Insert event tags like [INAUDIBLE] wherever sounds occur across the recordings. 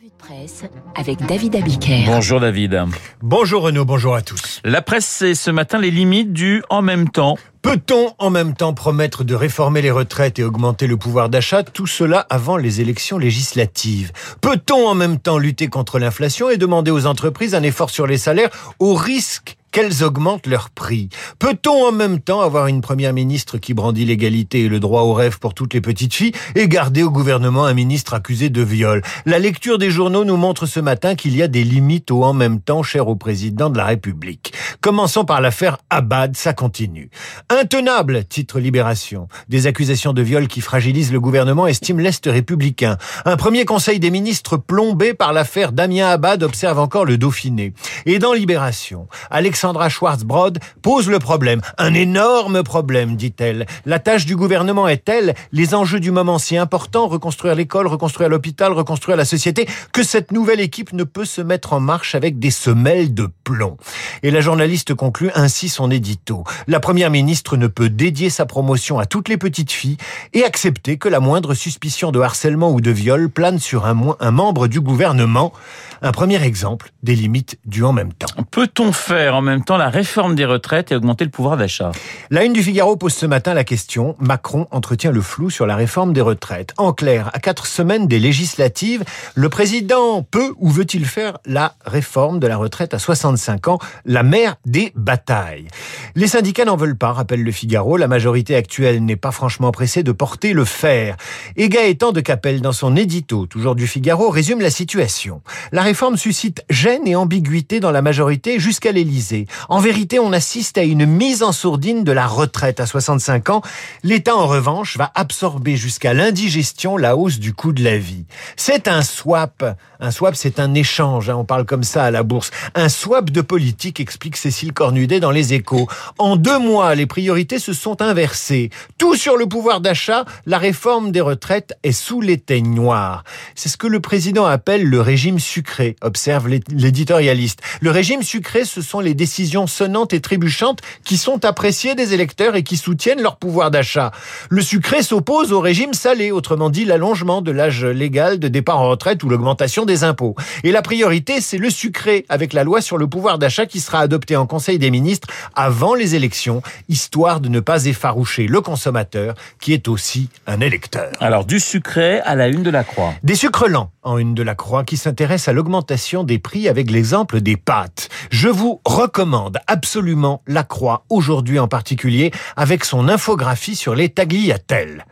Revue de presse avec David Abiker. Bonjour David. Bonjour Renaud, bonjour à tous. La presse, c'est ce matin les limites du en même temps. Peut-on en même temps promettre de réformer les retraites et augmenter le pouvoir d'achat, tout cela avant les élections législatives? Peut-on en même temps lutter contre l'inflation et demander aux entreprises un effort sur les salaires au risque qu'elles augmentent leur prix. Peut-on en même temps avoir une première ministre qui brandit l'égalité et le droit au rêve pour toutes les petites filles et garder au gouvernement un ministre accusé de viol? La lecture des journaux nous montre ce matin qu'il y a des limites au en même temps cher au président de la République. Commençons par l'affaire Abad, ça continue. Intenable, titre Libération. Des accusations de viol qui fragilisent le gouvernement, estime l'Est républicain. Un premier conseil des ministres plombé par l'affaire Damien Abad observe encore le Dauphiné. Et dans Libération, Alex Alexandra Schwarzbrod pose le problème. Un énorme problème, dit-elle. La tâche du gouvernement est telle, les enjeux du moment si importants, reconstruire l'école, reconstruire l'hôpital, reconstruire la société, que cette nouvelle équipe ne peut se mettre en marche avec des semelles de plomb. Et la journaliste conclut ainsi son édito. La première ministre ne peut dédier sa promotion à toutes les petites filles et accepter que la moindre suspicion de harcèlement ou de viol plane sur un, membre du gouvernement. Un premier exemple des limites du en même temps. Peut-on faire en même temps la réforme des retraites et augmenter le pouvoir d'achat La une du Figaro pose ce matin la question Macron entretient le flou sur la réforme des retraites. En clair, à quatre semaines des législatives, le président peut ou veut-il faire la réforme de la retraite à 65 ans, la mère des batailles? Les syndicats n'en veulent pas, rappelle le Figaro. La majorité actuelle n'est pas franchement pressée de porter le fer. Et Gaëtan de Capelle, dans son édito, toujours du Figaro, résume la situation. La réforme suscite gêne et ambiguïté dans la majorité jusqu'à l'Élysée. En vérité, on assiste à une mise en sourdine de la retraite à 65 ans. L'État, en revanche, va absorber jusqu'à l'indigestion la hausse du coût de la vie. C'est un swap. Un swap, c'est un échange. Hein, on parle comme ça à la bourse. Un swap de politique, explique Cécile Cornudet dans Les Échos. En deux mois, les priorités se sont inversées. Tout sur le pouvoir d'achat, la réforme des retraites est sous l'éteignoir. C'est ce que le président appelle le régime sucré observe l'éditorialiste. Le régime sucré, ce sont les décisions sonnantes et trébuchantes qui sont appréciées des électeurs et qui soutiennent leur pouvoir d'achat. Le sucré s'oppose au régime salé, autrement dit l'allongement de l'âge légal de départ en retraite ou l'augmentation des impôts. Et la priorité, c'est le sucré, avec la loi sur le pouvoir d'achat qui sera adoptée en Conseil des ministres avant les élections, histoire de ne pas effaroucher le consommateur, qui est aussi un électeur. Alors, du sucré à la une de la croix. Des sucres lents en une de la croix qui s'intéresse à l'augmentation des prix avec l'exemple des pâtes. Je vous recommande absolument la croix aujourd'hui en particulier avec son infographie sur les tagliatelles.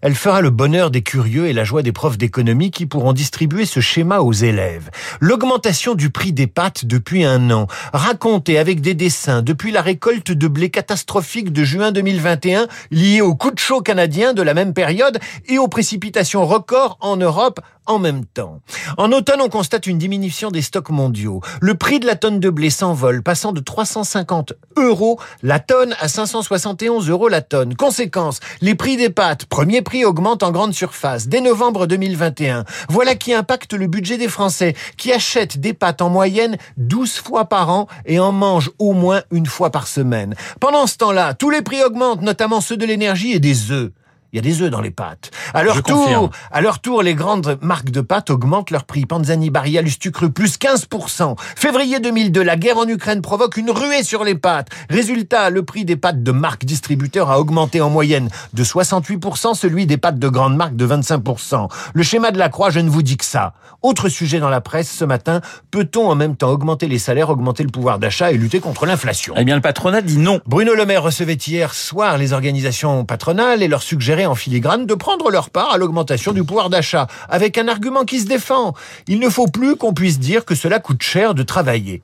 Elle fera le bonheur des curieux et la joie des profs d'économie qui pourront distribuer ce schéma aux élèves. L'augmentation du prix des pâtes depuis un an, racontée avec des dessins depuis la récolte de blé catastrophique de juin 2021 liée au coup de chaud canadien de la même période et aux précipitations records en Europe en même temps. En automne, on constate une diminution des stocks mondiaux. Le prix de la tonne de blé s'envole, passant de 350 euros la tonne à 571 euros la tonne. Conséquence, les prix des pâtes, premier prix, augmentent en grande surface dès novembre 2021. Voilà qui impacte le budget des Français, qui achètent des pâtes en moyenne 12 fois par an et en mangent au moins une fois par semaine. Pendant ce temps-là, tous les prix augmentent, notamment ceux de l'énergie et des œufs. Il y a des œufs dans les pâtes. À leur tour, à leur tour, les grandes marques de pâtes augmentent leur prix. Panzani, Barilla, Lustucru, plus 15%. Février 2002, la guerre en Ukraine provoque une ruée sur les pâtes. Résultat, le prix des pâtes de marques distributeurs a augmenté en moyenne de 68%, celui des pâtes de grandes marques de 25%. Le schéma de la croix, je ne vous dis que ça. Autre sujet dans la presse ce matin, peut-on en même temps augmenter les salaires, augmenter le pouvoir d'achat et lutter contre l'inflation? Eh bien, le patronat dit non. Bruno Le Maire recevait hier soir les organisations patronales et leur suggérait en filigrane de prendre leur part à l'augmentation du pouvoir d'achat, avec un argument qui se défend. Il ne faut plus qu'on puisse dire que cela coûte cher de travailler.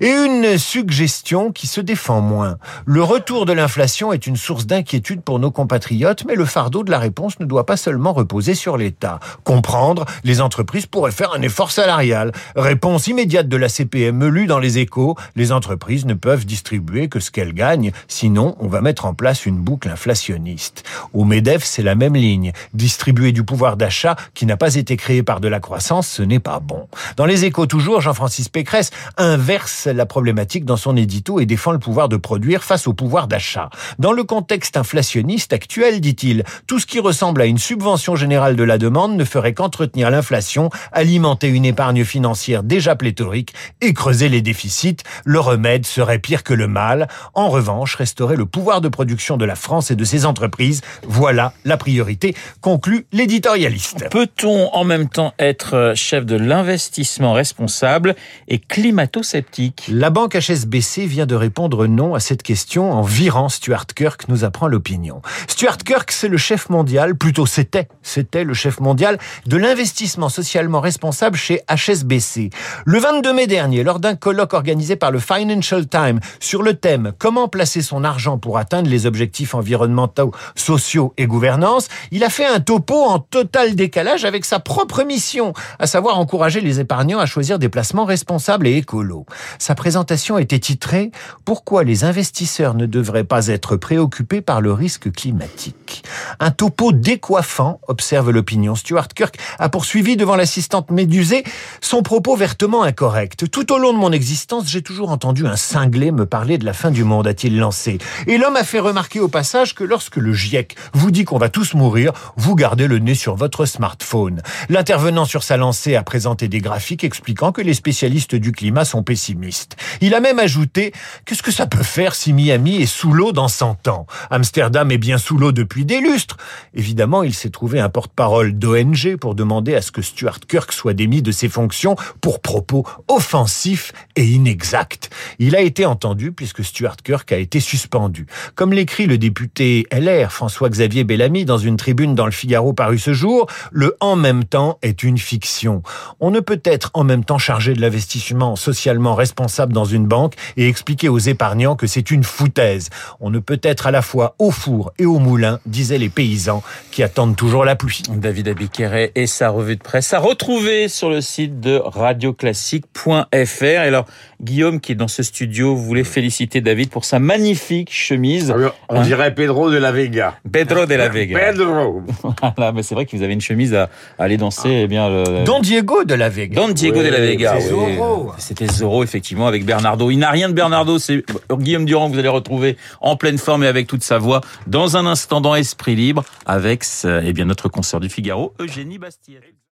Et une suggestion qui se défend moins. Le retour de l'inflation est une source d'inquiétude pour nos compatriotes, mais le fardeau de la réponse ne doit pas seulement reposer sur l'État. Comprendre, les entreprises pourraient faire un effort salarial. Réponse immédiate de la CPME lue dans les échos, les entreprises ne peuvent distribuer que ce qu'elles gagnent, sinon on va mettre en place une boucle inflationniste. Aux c'est la même ligne. Distribuer du pouvoir d'achat qui n'a pas été créé par de la croissance, ce n'est pas bon. Dans les échos toujours, Jean-Francis Pécresse inverse la problématique dans son édito et défend le pouvoir de produire face au pouvoir d'achat. Dans le contexte inflationniste actuel, dit-il, tout ce qui ressemble à une subvention générale de la demande ne ferait qu'entretenir l'inflation, alimenter une épargne financière déjà pléthorique et creuser les déficits. Le remède serait pire que le mal. En revanche, restaurer le pouvoir de production de la France et de ses entreprises, voilà la priorité, conclut l'éditorialiste. Peut-on en même temps être chef de l'investissement responsable et climato-sceptique? La banque HSBC vient de répondre non à cette question en virant Stuart Kirk, nous apprend l'opinion. Stuart Kirk, c'est le chef mondial, plutôt c'était, c'était le chef mondial de l'investissement socialement responsable chez HSBC. Le 22 mai dernier, lors d'un colloque organisé par le Financial Times sur le thème Comment placer son argent pour atteindre les objectifs environnementaux, sociaux et gouvernance, il a fait un topo en total décalage avec sa propre mission, à savoir encourager les épargnants à choisir des placements responsables et écolos. Sa présentation était titrée Pourquoi les investisseurs ne devraient pas être préoccupés par le risque climatique? Un topo décoiffant, observe l'opinion. Stuart Kirk a poursuivi devant l'assistante médusée son propos vertement incorrect. Tout au long de mon existence, j'ai toujours entendu un cinglé me parler de la fin du monde, a-t-il lancé. Et l'homme a fait remarquer au passage que lorsque le GIEC vous dit qu'on va tous mourir, vous gardez le nez sur votre smartphone. L'intervenant sur sa lancée a présenté des graphiques expliquant que les spécialistes du climat sont pessimistes. Il a même ajouté Qu'est-ce que ça peut faire si Miami est sous l'eau dans 100 ans? Amsterdam est bien sous l'eau depuis des lustres. Évidemment, il s'est trouvé un porte-parole d'ONG pour demander à ce que Stuart Kirk soit démis de ses fonctions pour propos offensifs et inexacts. Il a été entendu puisque Stuart Kirk a été suspendu. Comme l'écrit le député LR François-Xavier Bellamy dans une tribune dans le Figaro paru ce jour, le en même temps est une fiction. On ne peut être en même temps chargé de l'investissement socialement responsable dans une banque et expliquer aux épargnants que c'est une foutaise. On ne peut être à la fois au four et au moulin, disaient les paysans qui attendent toujours la pluie. David Abiqueret et sa revue de presse à retrouver sur le site de radioclassique.fr. Et alors, Guillaume, qui est dans ce studio, voulait féliciter David pour sa magnifique chemise. Ah, on dirait Pedro de la Vega. Pedro de la Vega. Pedro. [LAUGHS] voilà, mais c'est vrai que vous avez une chemise à, à aller danser. Eh bien, le... Don Diego de la Vega. Don Diego Oui, de la Vega. oui. Zorro. C'était Zorro, effectivement, avec Bernardo. Il n'a rien de Bernardo, c'est Guillaume Durand que vous allez retrouver en pleine forme et avec toute sa voix dans un instant dans Esprit Libre avec, eh bien, notre concert du Figaro, Eugénie Bastier.